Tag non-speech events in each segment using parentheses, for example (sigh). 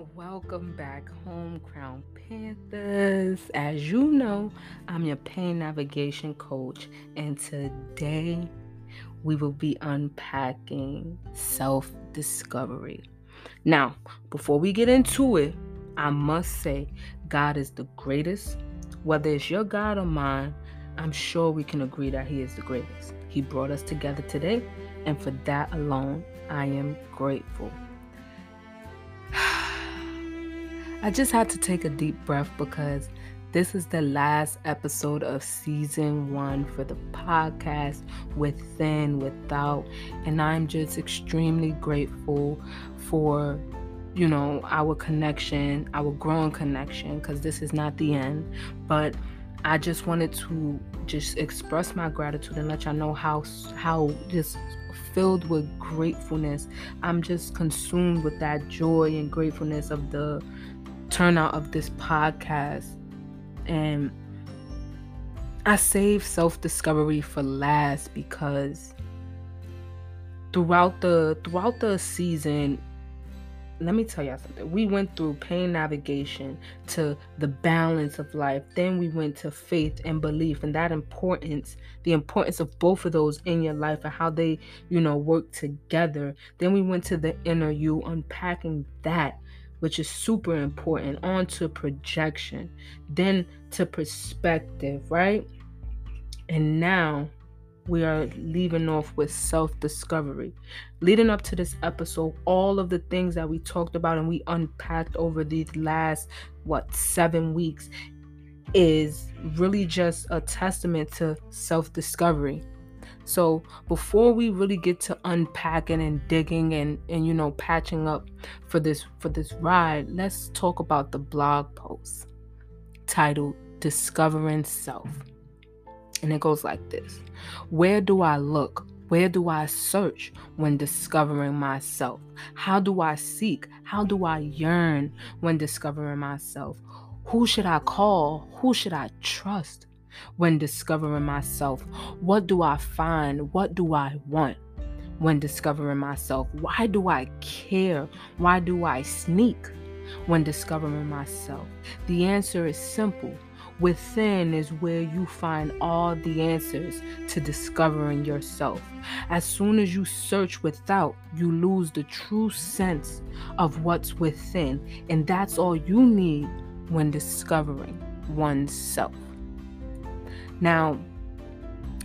Welcome back home, Crown Panthers. As you know, I'm your pain navigation coach, and today we will be unpacking self discovery. Now, before we get into it, I must say God is the greatest. Whether it's your God or mine, I'm sure we can agree that He is the greatest. He brought us together today, and for that alone, I am grateful. I just had to take a deep breath because this is the last episode of season one for the podcast, Within, Without. And I'm just extremely grateful for, you know, our connection, our growing connection, because this is not the end. But I just wanted to just express my gratitude and let y'all know how how just filled with gratefulness. I'm just consumed with that joy and gratefulness of the turnout of this podcast. And I saved self discovery for last because throughout the throughout the season let me tell y'all something. We went through pain navigation to the balance of life. Then we went to faith and belief and that importance, the importance of both of those in your life and how they, you know, work together. Then we went to the inner you, unpacking that which is super important, on to projection, then to perspective, right? And now we are leaving off with self discovery. Leading up to this episode, all of the things that we talked about and we unpacked over these last, what, seven weeks is really just a testament to self discovery. So before we really get to unpacking and digging and and you know patching up for this for this ride, let's talk about the blog post titled Discovering Self. And it goes like this. Where do I look? Where do I search when discovering myself? How do I seek? How do I yearn when discovering myself? Who should I call? Who should I trust? When discovering myself? What do I find? What do I want when discovering myself? Why do I care? Why do I sneak when discovering myself? The answer is simple. Within is where you find all the answers to discovering yourself. As soon as you search without, you lose the true sense of what's within, and that's all you need when discovering oneself. Now,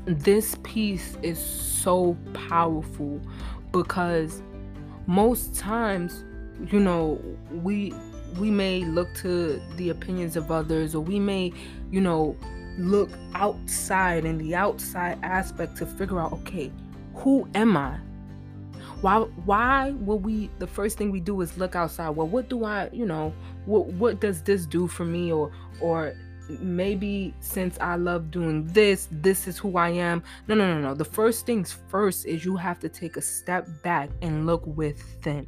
this piece is so powerful because most times, you know, we we may look to the opinions of others or we may, you know, look outside in the outside aspect to figure out, okay, who am I? Why why will we the first thing we do is look outside? Well, what do I, you know, what what does this do for me or or maybe since I love doing this, this is who I am. No, no, no, no. The first things first is you have to take a step back and look within.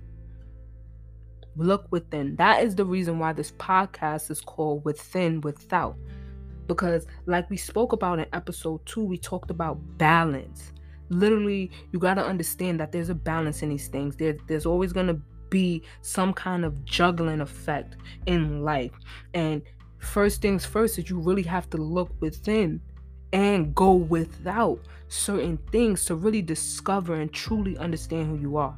Look within. That is the reason why this podcast is called Within Without. Because, like we spoke about in episode two, we talked about balance. Literally, you got to understand that there's a balance in these things. There, there's always going to be some kind of juggling effect in life. And first things first is you really have to look within and go without certain things to really discover and truly understand who you are.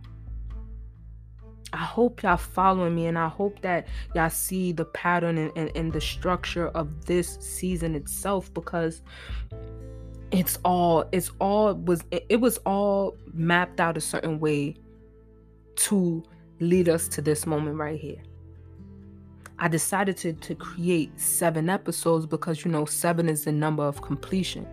I hope y'all following me and I hope that y'all see the pattern and, and, and, the structure of this season itself because it's all it's all was it was all mapped out a certain way to lead us to this moment right here. I decided to, to create seven episodes because, you know, seven is the number of completion.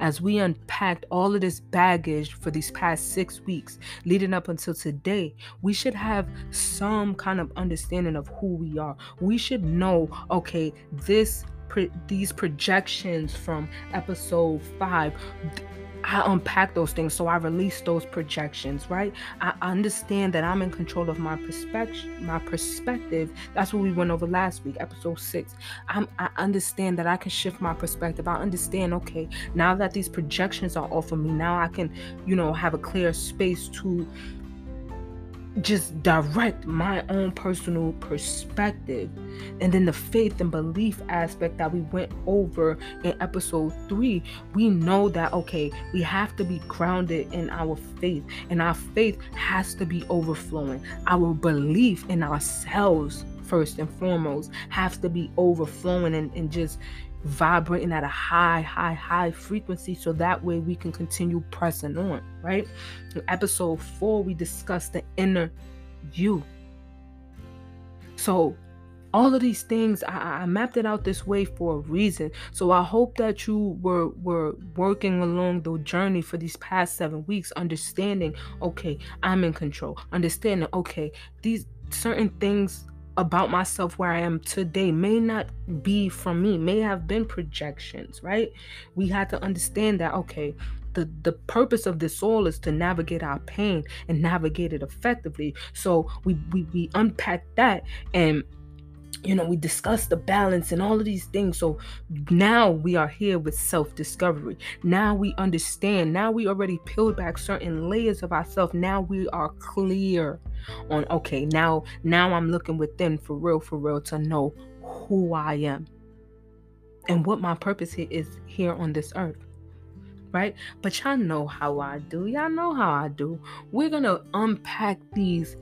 As we unpacked all of this baggage for these past six weeks leading up until today, we should have some kind of understanding of who we are. We should know, okay, this these projections from episode five I unpack those things. So I release those projections, right? I understand that I'm in control of my perspective. My perspective. That's what we went over last week, episode six. I'm, I understand that I can shift my perspective. I understand. Okay, now that these projections are off of me, now I can, you know, have a clear space to just direct my own personal perspective. And then the faith and belief aspect that we went over in episode three, we know that, okay, we have to be grounded in our faith, and our faith has to be overflowing. Our belief in ourselves, first and foremost, has to be overflowing and, and just vibrating at a high, high, high frequency so that way we can continue pressing on, right? In episode four, we discussed the inner you. So, all of these things I, I, mapped it out this way for a reason so i hope that you were were working along the journey for these past seven weeks understanding okay i'm in control understanding okay these certain things about myself where I am today may not be from me, may have been projections, right? We had to understand that, okay, the, the purpose of this all is to navigate our pain and navigate it effectively. So we we, we unpack that and you know, we discussed the balance and all of these things. So now we are here with self discovery. Now we understand. Now we already peeled back certain layers of ourselves. Now we are clear on, okay, now, now I'm looking within for real, for real to know who I am and what my purpose here is here on this earth. Right? But y'all know how I do. Y'all know how I do. We're going to unpack these,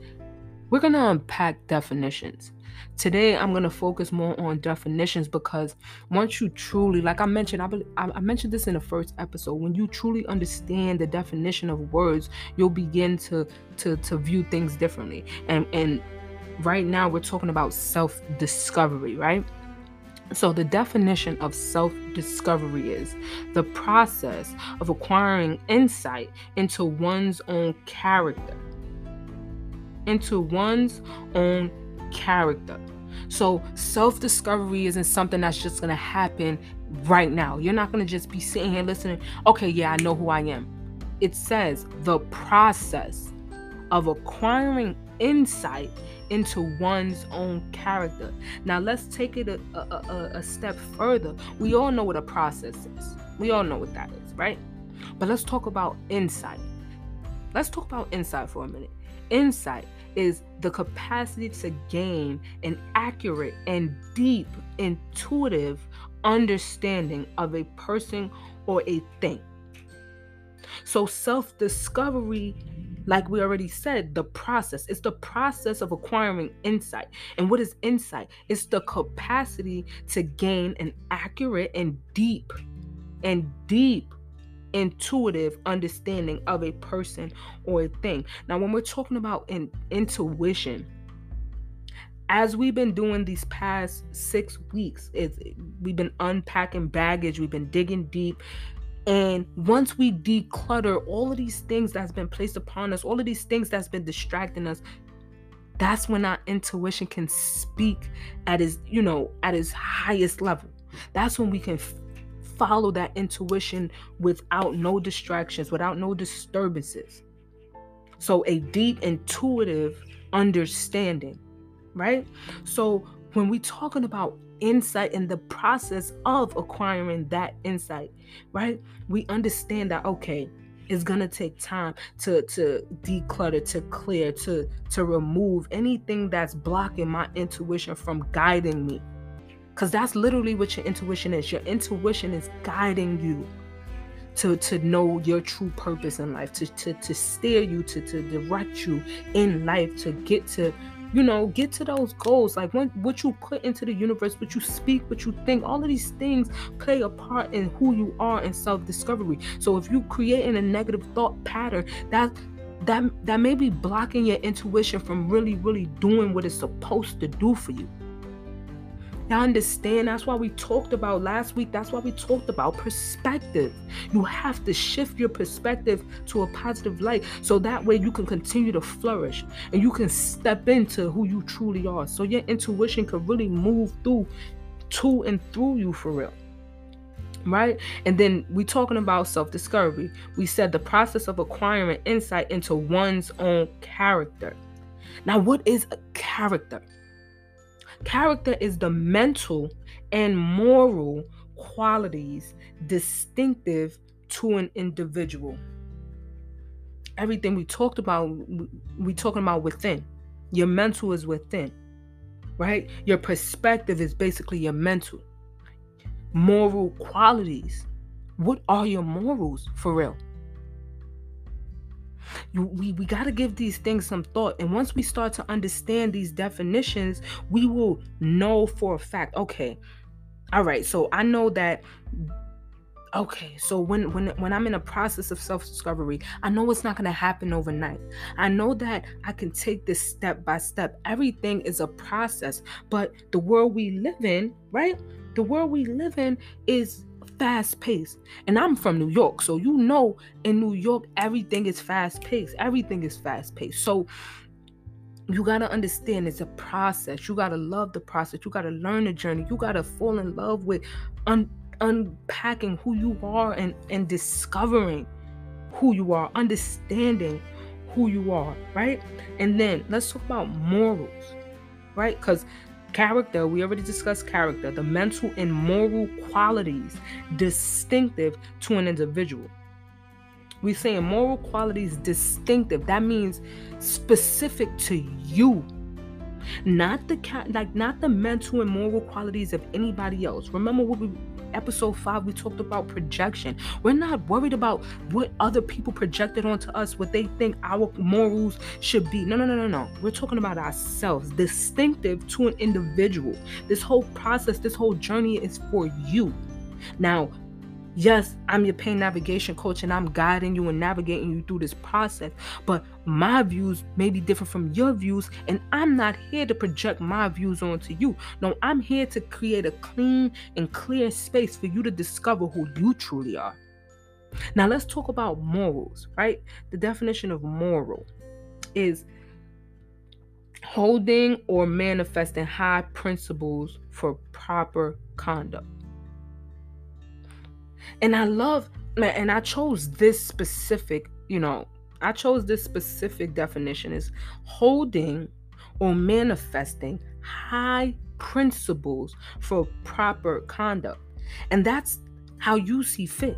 we're going to unpack definitions Today, I'm going to focus more on definitions because once you truly, like I mentioned, I, I mentioned this in the first episode, when you truly understand the definition of words, you'll begin to to to view things differently. And and right now, we're talking about self discovery, right? So, the definition of self discovery is the process of acquiring insight into one's own character, into one's own character. So, self discovery isn't something that's just going to happen right now. You're not going to just be sitting here listening, okay, yeah, I know who I am. It says the process of acquiring insight into one's own character. Now, let's take it a, a, a, a step further. We all know what a process is, we all know what that is, right? But let's talk about insight. Let's talk about insight for a minute. Insight is the capacity to gain an accurate and deep, intuitive understanding of a person or a thing. So, self discovery, like we already said, the process, it's the process of acquiring insight. And what is insight? It's the capacity to gain an accurate and deep and deep intuitive understanding of a person or a thing. Now, when we're talking about in, intuition, as we've been doing these past six weeks, it's, we've been unpacking baggage, we've been digging deep. And once we declutter all of these things that's been placed upon us, all of these things that's been distracting us, that's when our intuition can speak at its, you know, at its highest level. That's when we can follow that intuition without no distractions, without no disturbances. So, a deep intuitive understanding, right? So, when we're talking about insight and the process of acquiring that insight, right? We understand that, okay, it's gonna take time to to declutter to clear to to remove anything that's blocking my intuition from guiding me because that's literally what your intuition is. Your intuition is guiding you to, to know your true purpose in life, to, to, to steer you, to, to direct you in life, to get to, you know, get to those goals. Like when, what you put into the universe, what you speak, what you think, all of these things play a part in who you are in self-discovery. So if you creating a negative thought pattern, that that that may be blocking your intuition from really, really doing what it's supposed to do for you. Y'all understand? That's why we talked about last week. That's why we talked about perspective. You have to shift your perspective to a positive light so that way you can continue to flourish and you can step into who you truly are. So your intuition can really move through to and through you for real right? And then we talking about self-discovery. We said the process of acquiring insight into one's own character. Now, what is a character? Character is the mental and moral qualities distinctive to an individual. everything we talked about, we talking about within. Your mental is within, right? Your perspective is basically your mental. Moral qualities. What are your morals for real? You, we we got to give these things some thought. And once we start to understand these definitions, we will know for a fact, okay, all right, so I know that okay so when when when i'm in a process of self-discovery i know it's not going to happen overnight. I know that i can take this step by step. Everything is a process but the world we live in right? The world we live in is fast paced. And I'm from New York, so you know in New York everything is fast paced. Everything is fast paced. So you got to understand it's a process. You got to love the process. You got to learn the journey. You got to fall in love with un- unpacking who you are and and discovering who you are, understanding who you are, right? And then let's talk about morals, right? Cuz Character, we already discussed character, the mental and moral qualities distinctive to an individual. We say moral qualities distinctive. That means specific to you. Not the like not the mental and moral qualities of anybody else. Remember what we episode five, we talked about projection. We're not worried about what other people projected onto us, what they think our morals should be. No, no, no, no, no. We're talking about ourselves, distinctive to an individual. This whole process, this whole journey is for you. Now, Yes, I'm your pain navigation coach and I'm guiding you and navigating you through this process. But my views may be different from your views, and I'm not here to project my views onto you. No, I'm here to create a clean and clear space for you to discover who you truly are. Now, let's talk about morals, right? The definition of moral is holding or manifesting high principles for proper conduct. And I love, and I chose this specific, you know, I chose this specific definition is holding or manifesting high principles for proper conduct. And that's how you see fit.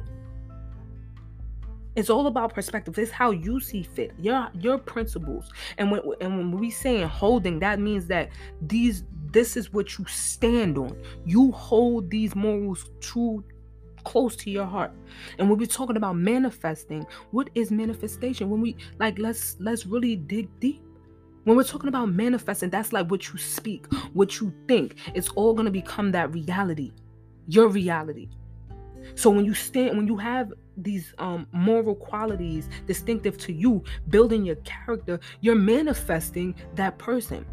It's all about perspective. It's how you see fit. Your your principles. And when and when we saying holding, that means that these this is what you stand on. You hold these morals true close to your heart. And when we're talking about manifesting, what is manifestation? When we like let's let's really dig deep. When we're talking about manifesting, that's like what you speak, what you think. It's all going to become that reality. Your reality. So when you stand when you have these um, moral qualities distinctive to you, building your character, you're manifesting that person.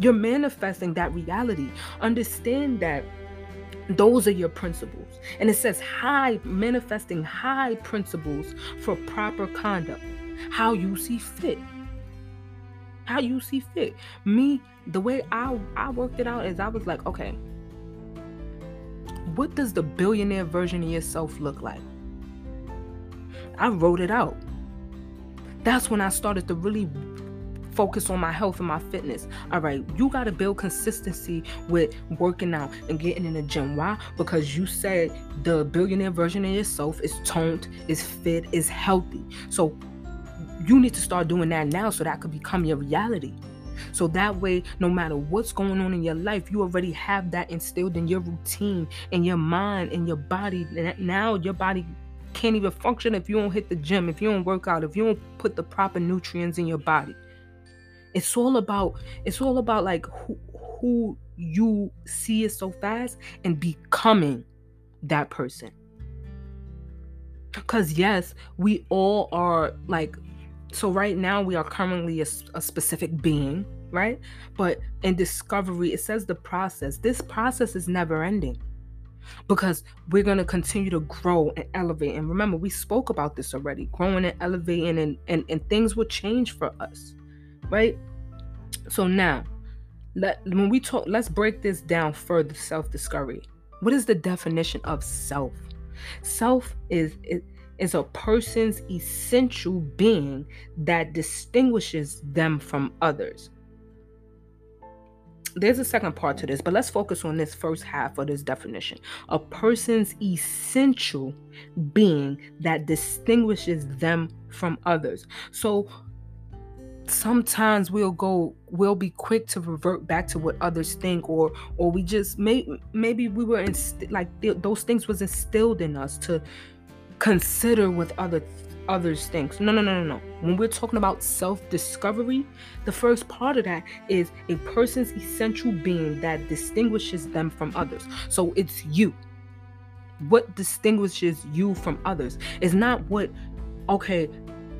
You're manifesting that reality. Understand that those are your principles. And it says high, manifesting high principles for proper conduct. How you see fit. How you see fit. Me, the way I, I worked it out is I was like, okay, what does the billionaire version of yourself look like? I wrote it out. That's when I started to really focus on my health and my fitness. All right, you got to build consistency with working out and getting in the gym. Why? Because you said the billionaire version of yourself is toned, is fit, is healthy. So you need to start doing that now so that could become your reality. So that way, no matter what's going on in your life, you already have that instilled in your routine, in your mind, in your body. Now your body can't even function if you don't hit the gym, if you don't work out, if you don't put the proper nutrients in your body. It's all about it's all about like who who you see it so fast and becoming that person. Cuz yes, we all are like so right now we are currently a, a specific being, right? But in discovery it says the process. This process is never ending because we're going to continue to grow and elevate and remember we spoke about this already growing and elevating and, and and things will change for us right? So now, let when we talk, let's break this down further. Self discovery. What is the definition of self? Self is, is is a person's essential being that distinguishes them from others. there's a second part to this, but let's focus on this first half of this definition. A person's essential being that distinguishes them from others. So sometimes we'll go we'll be quick to revert back to what others think or or we just may maybe we were in like th- those things was instilled in us to consider what other others think. No no no no no. When we're talking about self-discovery the first part of that is a person's essential being that distinguishes them from others. So it's you. What distinguishes you from others is not what okay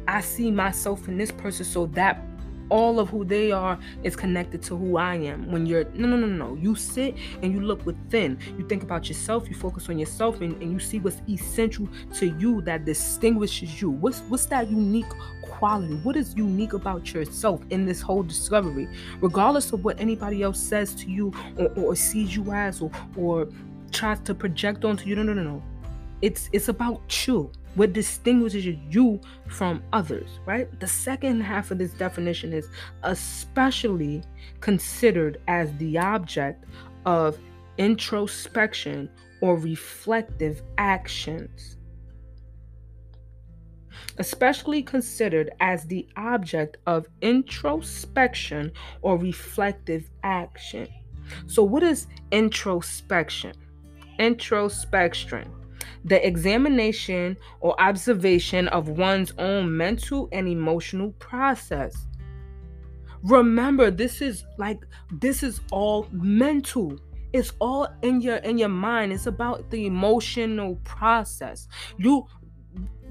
I see myself in this person so that all of who they are is connected to who I am. When you're no no no no, you sit and you look within. You think about yourself, you focus on yourself and, and you see what's essential to you that distinguishes you. What's what's that unique quality? What is unique about yourself in this whole discovery? Regardless of what anybody else says to you or, or sees you as or or tries to project onto you. No no no no. It's it's about you what distinguishes you from others, right? The second half of this definition is especially considered as the object of introspection or reflective actions. Especially considered as the object of introspection or reflective action. So, what is introspection? Introspection the examination or observation of one's own mental and emotional process. Remember, this is like this is all mental. It's all in your in your mind. It's about the emotional process. You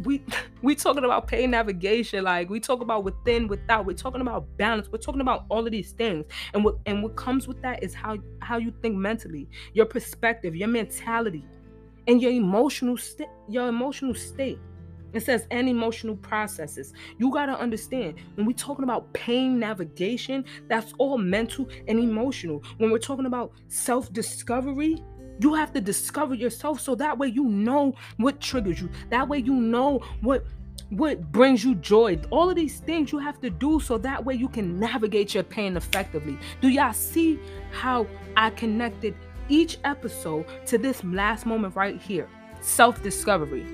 we (laughs) we talking about pain navigation like we talk about within without we're talking about balance we're talking about all of these things and what and what comes with that is how how you think mentally your perspective your mentality and your emotional state your emotional state. It says and emotional processes. You got to understand when we're talking about pain navigation that's all mental and emotional. When we're talking about self-discovery you have to discover yourself so that way you know what triggers you. That way you know what what brings you joy. All of these things you have to do so that way you can navigate your pain effectively. Do y'all see how i connected each episode to this last moment right here self discovery.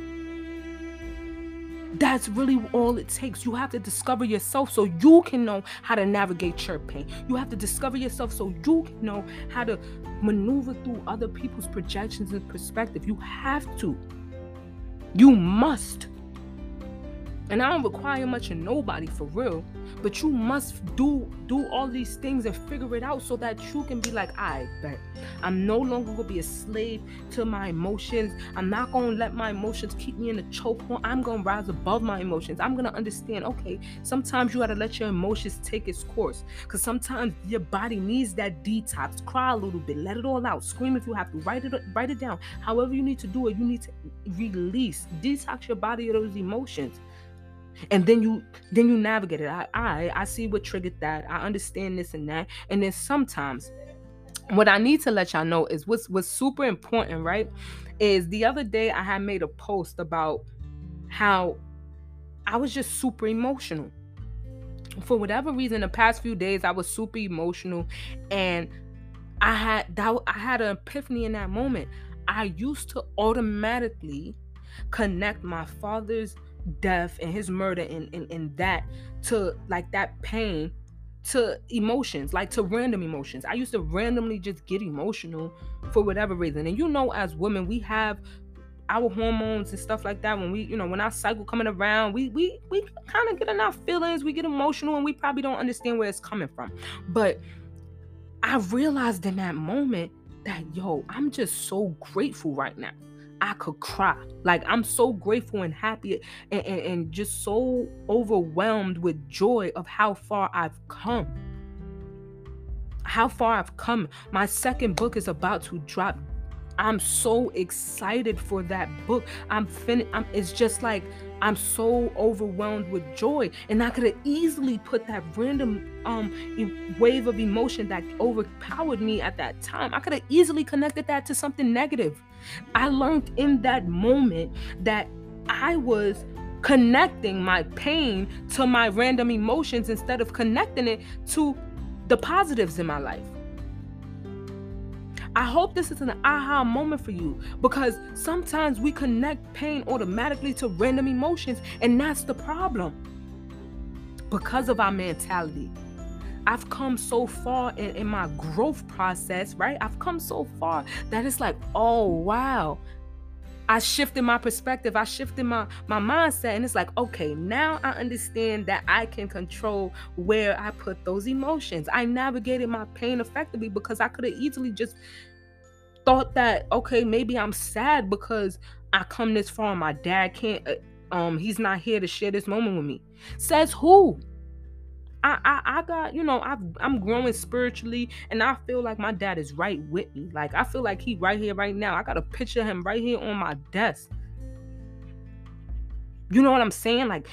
That's really all it takes. You have to discover yourself so you can know how to navigate your pain. You have to discover yourself so you can know how to maneuver through other people's projections and perspective. You have to. You must. And I don't require much of nobody for real. But you must do do all these things and figure it out so that you can be like, I bet I'm no longer gonna be a slave to my emotions. I'm not gonna let my emotions keep me in a chokehold. I'm gonna rise above my emotions. I'm gonna understand, okay, sometimes you gotta let your emotions take its course. Cause sometimes your body needs that detox. Cry a little bit, let it all out, scream if you have to, write it, write it down. However, you need to do it, you need to release, detox your body of those emotions and then you then you navigate it. I, I i see what triggered that. I understand this and that. And then sometimes what i need to let y'all know is what's what's super important right is the other day i had made a post about how i was just super emotional. For whatever reason the past few days i was super emotional and i had that i had an epiphany in that moment. I used to automatically connect my father's death and his murder and, and, and that to like that pain to emotions, like to random emotions. I used to randomly just get emotional for whatever reason. And you know, as women, we have our hormones and stuff like that. When we, you know, when our cycle coming around, we we we kind of get in our feelings, we get emotional, and we probably don't understand where it's coming from. But I realized in that moment that yo, I'm just so grateful right now. I could cry. Like I'm so grateful and happy and, and, and just so overwhelmed with joy of how far I've come. How far I've come. My second book is about to drop. I'm so excited for that book. I'm finished. It's just like I'm so overwhelmed with joy. And I could have easily put that random um wave of emotion that overpowered me at that time. I could have easily connected that to something negative. I learned in that moment that I was connecting my pain to my random emotions instead of connecting it to the positives in my life. I hope this is an aha moment for you because sometimes we connect pain automatically to random emotions, and that's the problem. Because of our mentality. I've come so far in, in my growth process, right? I've come so far that it's like, oh wow, I shifted my perspective. I shifted my my mindset, and it's like, okay, now I understand that I can control where I put those emotions. I navigated my pain effectively because I could have easily just thought that, okay, maybe I'm sad because I come this far. My dad can't. Uh, um, he's not here to share this moment with me. Says who? I, I, I got, you know, i I'm growing spiritually, and I feel like my dad is right with me. Like I feel like he right here, right now. I got a picture of him right here on my desk. You know what I'm saying? Like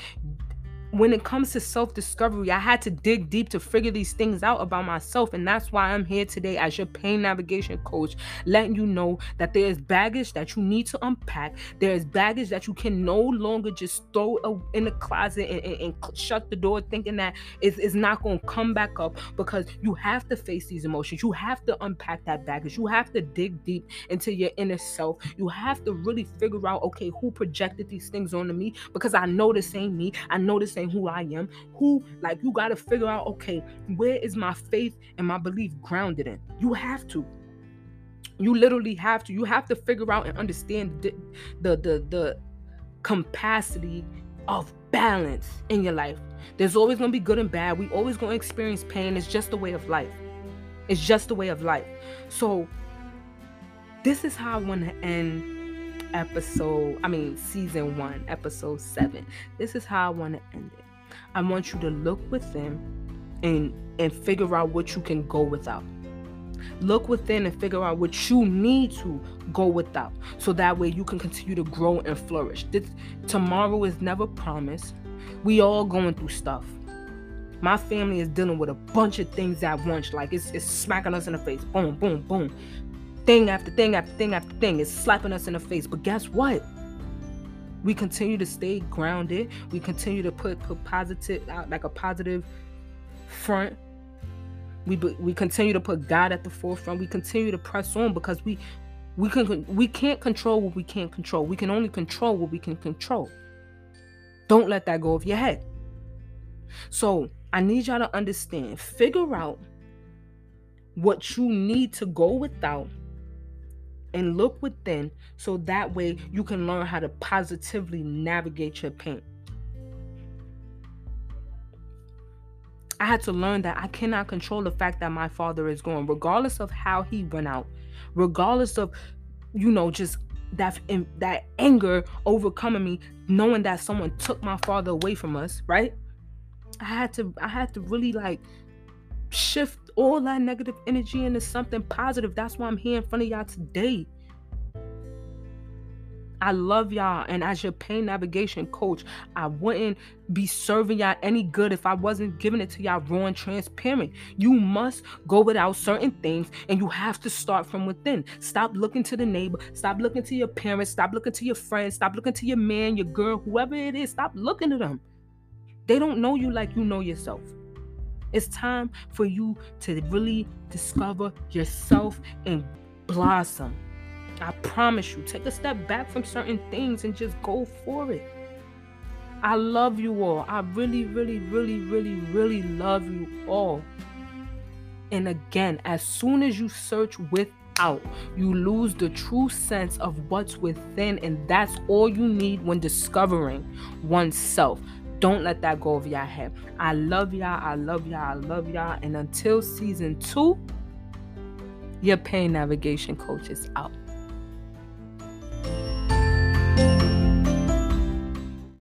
when it comes to self discovery, I had to dig deep to figure these things out about myself. And that's why I'm here today as your pain navigation coach, letting you know that there is baggage that you need to unpack. There is baggage that you can no longer just throw in the closet and, and, and shut the door thinking that it's, it's not going to come back up because you have to face these emotions. You have to unpack that baggage. You have to dig deep into your inner self. You have to really figure out, okay, who projected these things onto me because I know this ain't me. I know this saying who I am, who, like, you got to figure out, okay, where is my faith and my belief grounded in? You have to. You literally have to. You have to figure out and understand the, the, the, the capacity of balance in your life. There's always going to be good and bad. We always going to experience pain. It's just a way of life. It's just a way of life. So, this is how I want to end episode, I mean, season one, episode seven. This is how I want to end it. I want you to look within and and figure out what you can go without. Look within and figure out what you need to go without. So that way you can continue to grow and flourish. This, tomorrow is never promised. We all going through stuff. My family is dealing with a bunch of things at once. Like it's, it's smacking us in the face. Boom, boom, boom thing after thing after thing after thing is slapping us in the face. But guess what? We continue to stay grounded. We continue to put, put positive out like a positive front. We we continue to put God at the forefront. We continue to press on because we we can we can't control what we can't control. We can only control what we can control. Don't let that go of your head. So I need y'all to understand. Figure out what you need to go without and look within so that way you can learn how to positively navigate your pain. I had to learn that I cannot control the fact that my father is gone, regardless of how he went out, regardless of, you know, just that that anger overcoming me, knowing that someone took my father away from us, right? I had to, I had to really like shift all that negative energy into something positive. That's why I'm here in front of y'all today. I love y'all. And as your pain navigation coach, I wouldn't be serving y'all any good if I wasn't giving it to y'all raw and transparent. You must go without certain things and you have to start from within. Stop looking to the neighbor. Stop looking to your parents. Stop looking to your friends. Stop looking to your man, your girl, whoever it is. Stop looking to them. They don't know you like you know yourself. It's time for you to really discover yourself and blossom. I promise you, take a step back from certain things and just go for it. I love you all. I really, really, really, really, really love you all. And again, as soon as you search without, you lose the true sense of what's within, and that's all you need when discovering oneself. Don't let that go over your head. I love y'all. I love y'all. I love y'all. And until season two, your pain navigation coach is out.